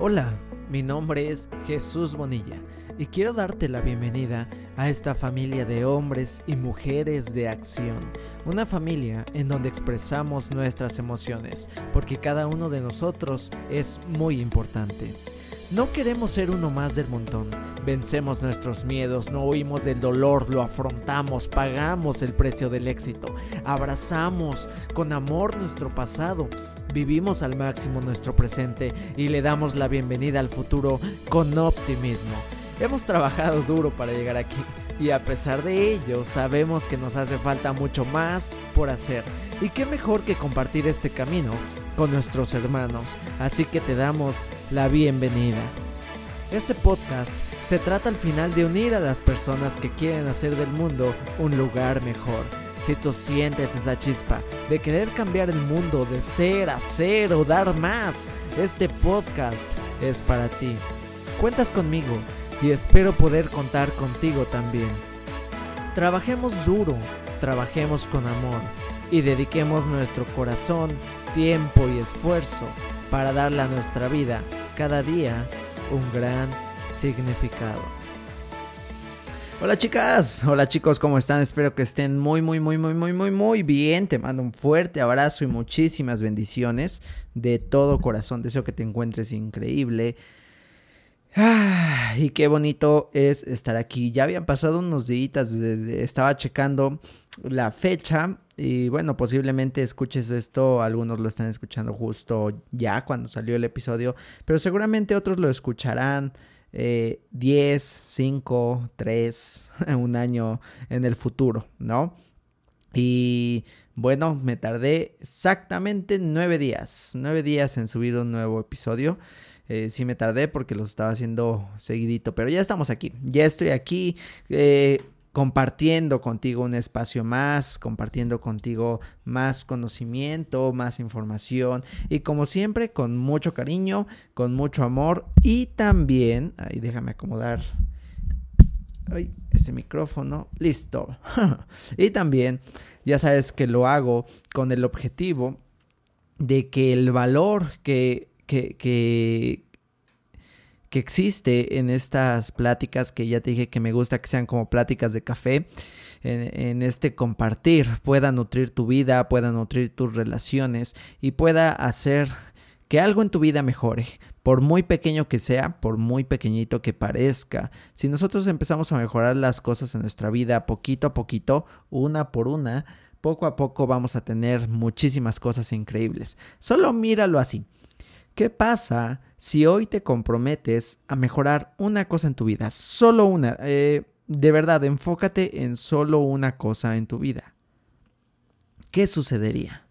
Hola, mi nombre es Jesús Bonilla y quiero darte la bienvenida a esta familia de hombres y mujeres de acción. Una familia en donde expresamos nuestras emociones, porque cada uno de nosotros es muy importante. No queremos ser uno más del montón. Vencemos nuestros miedos, no huimos del dolor, lo afrontamos, pagamos el precio del éxito, abrazamos con amor nuestro pasado, vivimos al máximo nuestro presente y le damos la bienvenida al futuro con optimismo. Hemos trabajado duro para llegar aquí y a pesar de ello sabemos que nos hace falta mucho más por hacer. Y qué mejor que compartir este camino con nuestros hermanos, así que te damos la bienvenida. Este podcast se trata al final de unir a las personas que quieren hacer del mundo un lugar mejor. Si tú sientes esa chispa de querer cambiar el mundo, de ser, hacer o dar más, este podcast es para ti. Cuentas conmigo y espero poder contar contigo también. Trabajemos duro, trabajemos con amor y dediquemos nuestro corazón, tiempo y esfuerzo para darle a nuestra vida cada día un gran significado. Hola chicas, hola chicos, ¿cómo están? Espero que estén muy, muy, muy, muy, muy, muy, muy bien. Te mando un fuerte abrazo y muchísimas bendiciones de todo corazón. Deseo que te encuentres increíble. Ah, y qué bonito es estar aquí. Ya habían pasado unos días, estaba checando la fecha y bueno, posiblemente escuches esto, algunos lo están escuchando justo ya cuando salió el episodio, pero seguramente otros lo escucharán 10, 5, 3, un año en el futuro, ¿no? Y bueno, me tardé exactamente nueve días, nueve días en subir un nuevo episodio. Eh, sí me tardé porque los estaba haciendo seguidito, pero ya estamos aquí, ya estoy aquí. Eh, compartiendo contigo un espacio más, compartiendo contigo más conocimiento, más información y como siempre con mucho cariño, con mucho amor y también, ahí déjame acomodar ay, este micrófono, listo. y también, ya sabes que lo hago con el objetivo de que el valor que, que, que, que existe en estas pláticas que ya te dije que me gusta que sean como pláticas de café, en, este compartir, pueda nutrir tu vida, pueda nutrir tus relaciones y pueda hacer que algo en tu vida mejore, por muy pequeño que sea, por muy pequeñito que parezca. Si nosotros empezamos a mejorar las cosas en nuestra vida poquito a poquito, una por una, poco a poco vamos a tener muchísimas cosas increíbles. Solo míralo así. ¿Qué pasa si hoy te comprometes a mejorar una cosa en tu vida? Solo una. Eh, de verdad, enfócate en solo una cosa en tu vida. ¿Qué sucedería?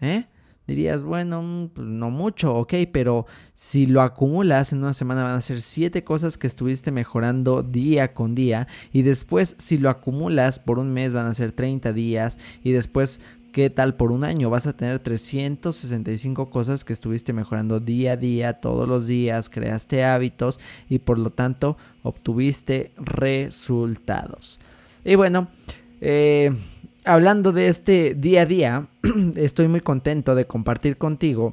¿Eh? Dirías, bueno, mm, pues no mucho, ok, pero si lo acumulas en una semana van a ser siete cosas que estuviste mejorando día con día y después si lo acumulas por un mes van a ser 30 días y después ¿Qué tal por un año? Vas a tener 365 cosas que estuviste mejorando día a día, todos los días, creaste hábitos y por lo tanto obtuviste resultados. Y bueno, eh, hablando de este día a día, estoy muy contento de compartir contigo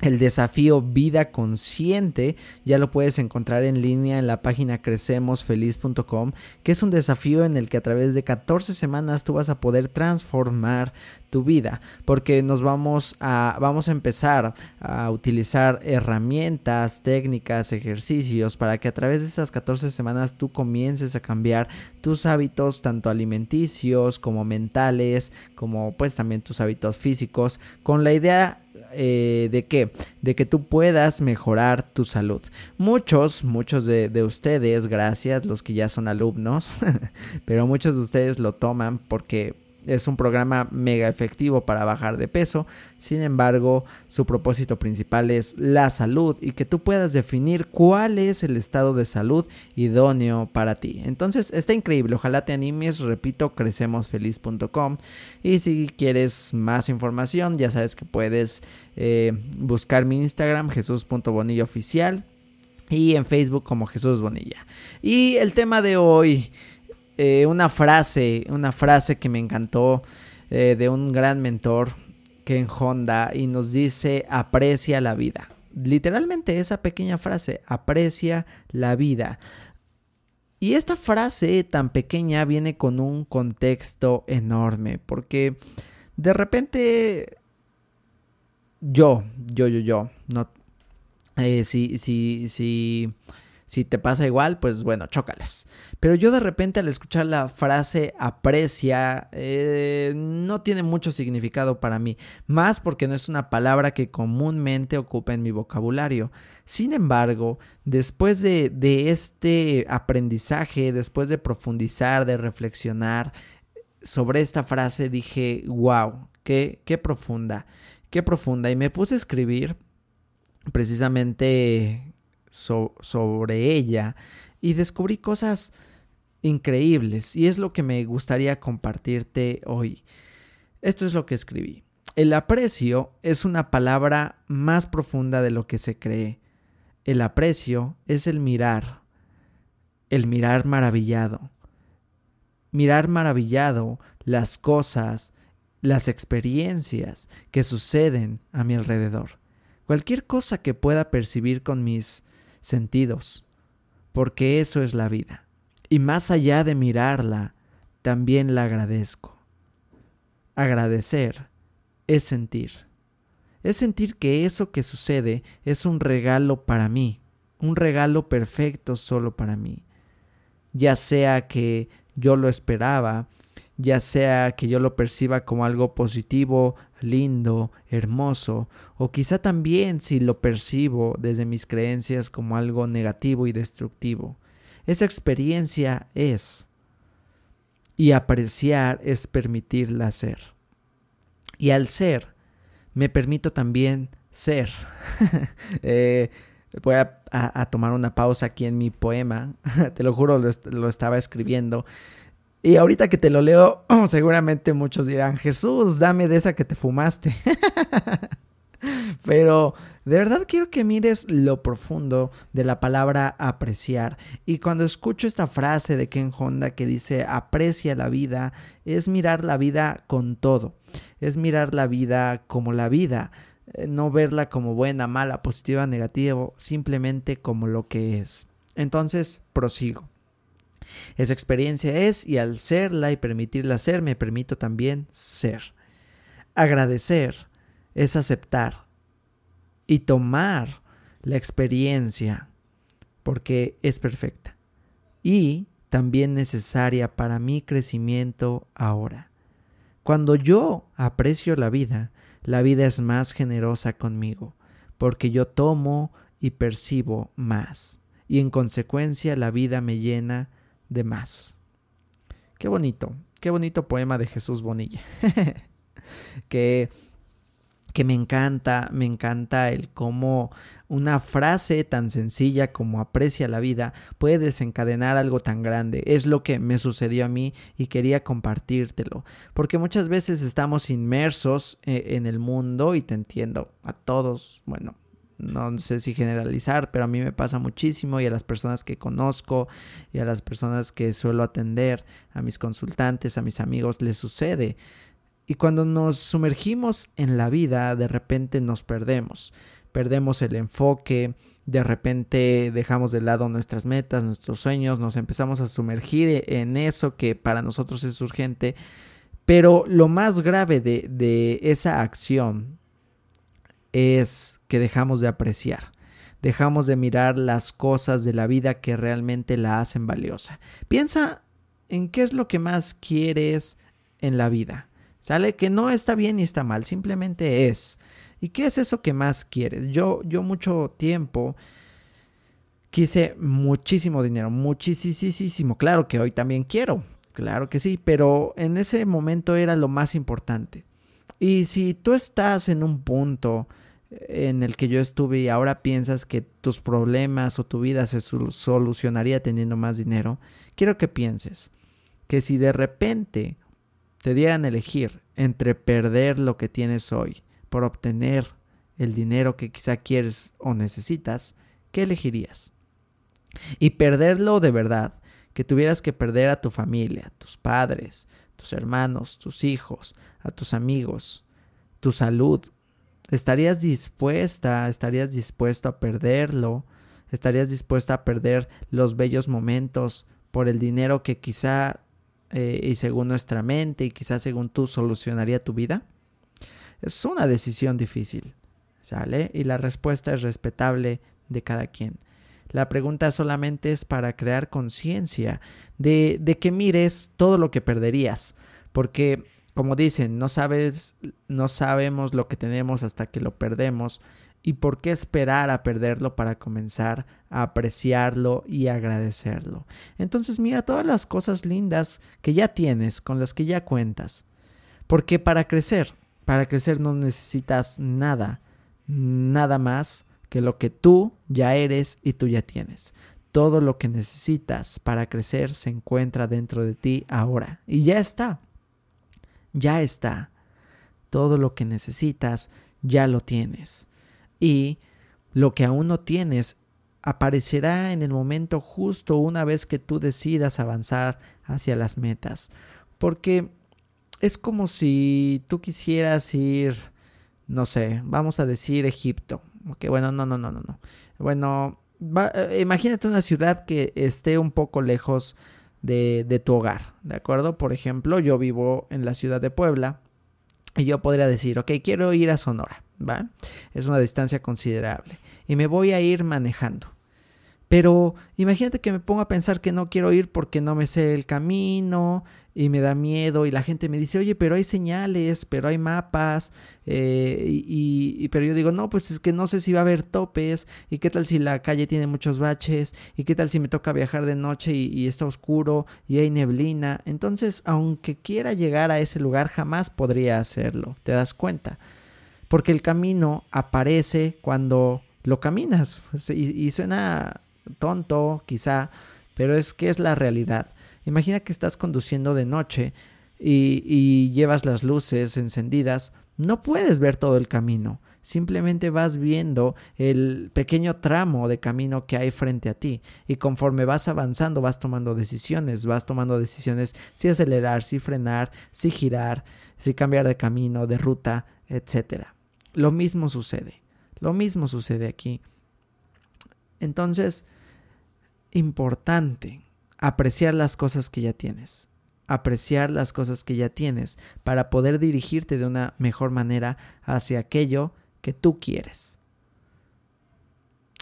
el desafío Vida Consciente ya lo puedes encontrar en línea en la página crecemosfeliz.com, que es un desafío en el que a través de 14 semanas tú vas a poder transformar tu vida, porque nos vamos a vamos a empezar a utilizar herramientas, técnicas, ejercicios para que a través de esas 14 semanas tú comiences a cambiar tus hábitos tanto alimenticios como mentales, como pues también tus hábitos físicos con la idea eh, de qué? De que tú puedas mejorar tu salud. Muchos, muchos de, de ustedes, gracias, los que ya son alumnos, pero muchos de ustedes lo toman porque es un programa mega efectivo para bajar de peso, sin embargo su propósito principal es la salud y que tú puedas definir cuál es el estado de salud idóneo para ti. Entonces está increíble, ojalá te animes, repito, crecemosfeliz.com y si quieres más información ya sabes que puedes eh, buscar mi Instagram jesús.bonilla y en Facebook como Jesús Bonilla. Y el tema de hoy eh, una frase, una frase que me encantó eh, de un gran mentor, Ken Honda, y nos dice, aprecia la vida. literalmente esa pequeña frase, aprecia la vida. Y esta frase tan pequeña viene con un contexto enorme, porque de repente yo, yo, yo, yo, no, eh, si, si, si si te pasa igual, pues bueno, chócales. Pero yo de repente al escuchar la frase aprecia, eh, no tiene mucho significado para mí. Más porque no es una palabra que comúnmente ocupa en mi vocabulario. Sin embargo, después de, de este aprendizaje, después de profundizar, de reflexionar sobre esta frase, dije, wow, qué, qué profunda, qué profunda. Y me puse a escribir precisamente sobre ella y descubrí cosas increíbles y es lo que me gustaría compartirte hoy. Esto es lo que escribí. El aprecio es una palabra más profunda de lo que se cree. El aprecio es el mirar, el mirar maravillado. Mirar maravillado las cosas, las experiencias que suceden a mi alrededor. Cualquier cosa que pueda percibir con mis sentidos, porque eso es la vida. Y más allá de mirarla, también la agradezco. Agradecer es sentir. Es sentir que eso que sucede es un regalo para mí, un regalo perfecto solo para mí. Ya sea que yo lo esperaba, ya sea que yo lo perciba como algo positivo, lindo, hermoso, o quizá también si lo percibo desde mis creencias como algo negativo y destructivo. Esa experiencia es. Y apreciar es permitirla ser. Y al ser, me permito también ser. Eh, voy a, tomar una pausa aquí en mi poema. Te lo juro, lo estaba escribiendo. Y ahorita que te lo leo, seguramente muchos dirán, Jesús, dame de esa que te fumaste. Pero de verdad quiero que mires lo profundo de la palabra apreciar. Y cuando escucho esta frase de Ken Honda que dice aprecia la vida, es mirar la vida con todo. Es mirar la vida como la vida. Eh, no verla como buena, mala, positiva, negativa, simplemente como lo que es. Entonces, prosigo. Esa experiencia es y al serla y permitirla ser, me permito también ser. Agradecer es aceptar y tomar la experiencia porque es perfecta y también necesaria para mi crecimiento ahora. Cuando yo aprecio la vida, la vida es más generosa conmigo, porque yo tomo y percibo más, y en consecuencia la vida me llena de más. Qué bonito, qué bonito poema de Jesús Bonilla. que, que me encanta, me encanta el cómo una frase tan sencilla como aprecia la vida puede desencadenar algo tan grande. Es lo que me sucedió a mí y quería compartírtelo. Porque muchas veces estamos inmersos eh, en el mundo y te entiendo a todos, bueno, no sé si generalizar, pero a mí me pasa muchísimo y a las personas que conozco y a las personas que suelo atender, a mis consultantes, a mis amigos, les sucede. Y cuando nos sumergimos en la vida, de repente nos perdemos. Perdemos el enfoque, de repente dejamos de lado nuestras metas, nuestros sueños, nos empezamos a sumergir en eso que para nosotros es urgente. Pero lo más grave de, de esa acción es que dejamos de apreciar. Dejamos de mirar las cosas de la vida que realmente la hacen valiosa. Piensa en qué es lo que más quieres en la vida. Sale que no está bien ni está mal, simplemente es. ¿Y qué es eso que más quieres? Yo, yo mucho tiempo quise muchísimo dinero, muchísimo. Claro que hoy también quiero, claro que sí, pero en ese momento era lo más importante. Y si tú estás en un punto en el que yo estuve y ahora piensas que tus problemas o tu vida se solucionaría teniendo más dinero, quiero que pienses que si de repente te dieran elegir entre perder lo que tienes hoy por obtener el dinero que quizá quieres o necesitas, ¿qué elegirías? Y perderlo de verdad, que tuvieras que perder a tu familia, tus padres, tus hermanos, tus hijos, a tus amigos, tu salud, ¿Estarías dispuesta, estarías dispuesto a perderlo? ¿Estarías dispuesta a perder los bellos momentos por el dinero que quizá eh, y según nuestra mente y quizá según tú solucionaría tu vida? Es una decisión difícil, ¿sale? Y la respuesta es respetable de cada quien. La pregunta solamente es para crear conciencia de, de que mires todo lo que perderías, porque como dicen, no sabes, no sabemos lo que tenemos hasta que lo perdemos. ¿Y por qué esperar a perderlo para comenzar a apreciarlo y agradecerlo? Entonces mira todas las cosas lindas que ya tienes, con las que ya cuentas. Porque para crecer, para crecer no necesitas nada, nada más que lo que tú ya eres y tú ya tienes. Todo lo que necesitas para crecer se encuentra dentro de ti ahora y ya está ya está. Todo lo que necesitas ya lo tienes. Y lo que aún no tienes aparecerá en el momento justo una vez que tú decidas avanzar hacia las metas. Porque es como si tú quisieras ir, no sé, vamos a decir Egipto. Ok, bueno, no, no, no, no, no. Bueno, eh, imagínate una ciudad que esté un poco lejos de, tu hogar, ¿de acuerdo? Por ejemplo, yo vivo en la ciudad de Puebla y yo podría decir, ok, quiero ir a Sonora, ¿va? Es una distancia considerable y me voy a ir manejando. Pero imagínate que me pongo a pensar que no quiero ir porque no me sé el camino y me da miedo y la gente me dice, oye, pero hay señales, pero hay mapas, eh, y, pero yo digo, no, pues es que no sé si va a haber topes y qué tal si la calle tiene muchos baches y qué tal si me toca viajar de noche y, y está oscuro y hay neblina. Entonces, aunque quiera llegar a ese lugar, jamás podría hacerlo, ¿te das cuenta? Porque el camino aparece cuando lo caminas y, y suena tonto, quizá, pero es que es la realidad. Imagina que estás conduciendo de noche y, llevas las luces encendidas, no puedes ver todo el camino. Simplemente vas viendo el pequeño tramo de camino que hay frente a ti y conforme vas avanzando vas tomando decisiones, vas tomando decisiones si acelerar, si frenar, si girar, si cambiar de camino, de ruta, etc. Lo mismo sucede, lo mismo sucede aquí. Entonces, importante apreciar las cosas que ya tienes, apreciar las cosas que ya tienes para poder dirigirte de una mejor manera hacia aquello que tú quieres.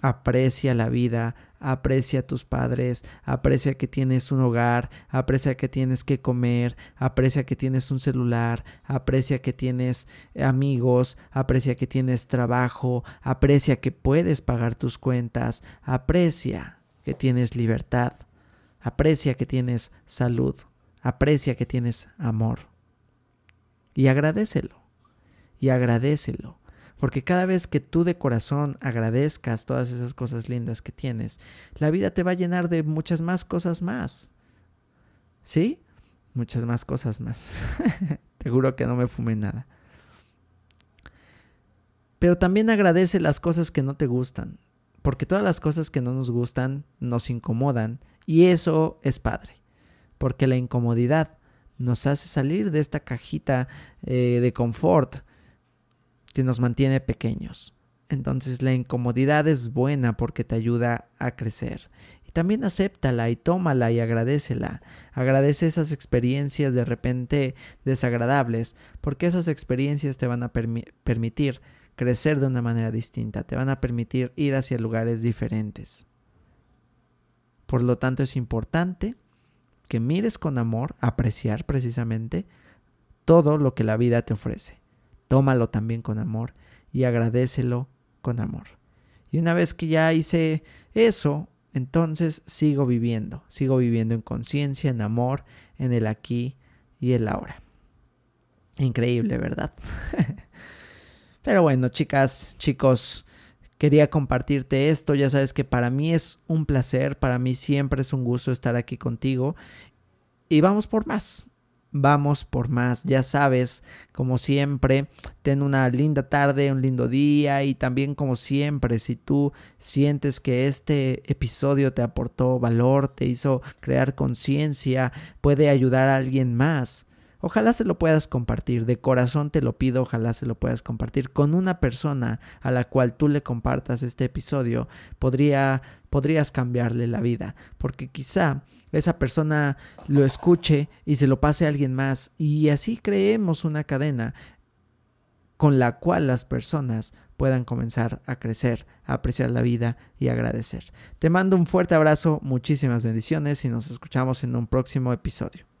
Aprecia la vida, aprecia tus padres, aprecia que tienes un hogar, aprecia que tienes que comer, aprecia que tienes un celular, aprecia que tienes amigos, aprecia que tienes trabajo, aprecia que puedes pagar tus cuentas, aprecia que tienes libertad, aprecia que tienes salud, aprecia que tienes amor. Y agradecelo, y agradecelo, porque cada vez que tú de corazón agradezcas todas esas cosas lindas que tienes, la vida te va a llenar de muchas más cosas más. ¿Sí? Muchas más cosas más. te juro que no me fume nada. Pero también agradece las cosas que no te gustan porque todas las cosas que no nos gustan nos incomodan y eso es padre, porque la incomodidad nos hace salir de esta cajita eh, de confort que nos mantiene pequeños. Entonces la incomodidad es buena porque te ayuda a crecer. Y también acéptala y tómala y agradecela. Agradece esas experiencias de repente desagradables porque esas experiencias te van a permitir crecer de una manera distinta, te van a permitir ir hacia lugares diferentes. Por lo tanto, es importante que mires con amor, apreciar precisamente todo lo que la vida te ofrece. Tómalo también con amor y agradecelo con amor. Y una vez que ya hice eso, entonces sigo viviendo, sigo viviendo en conciencia, en amor, en el aquí y el ahora. Increíble, ¿verdad? Pero bueno, chicas, chicos, quería compartirte esto. Ya sabes que para mí es un placer, para mí siempre es un gusto estar aquí contigo. Y vamos por más. Vamos por más, ya sabes, como siempre, ten una linda tarde, un lindo día y también como siempre, si tú sientes que este episodio te aportó valor, te hizo crear conciencia, puede ayudar a alguien más Ojalá se lo puedas compartir, de corazón te lo pido, ojalá se lo puedas compartir con una persona a la cual tú le compartas este episodio, podría podrías cambiarle la vida, porque quizá esa persona lo escuche y se lo pase a alguien más y así creemos una cadena con la cual las personas puedan comenzar a crecer, a apreciar la vida y agradecer. Te mando un fuerte abrazo, muchísimas bendiciones y nos escuchamos en un próximo episodio.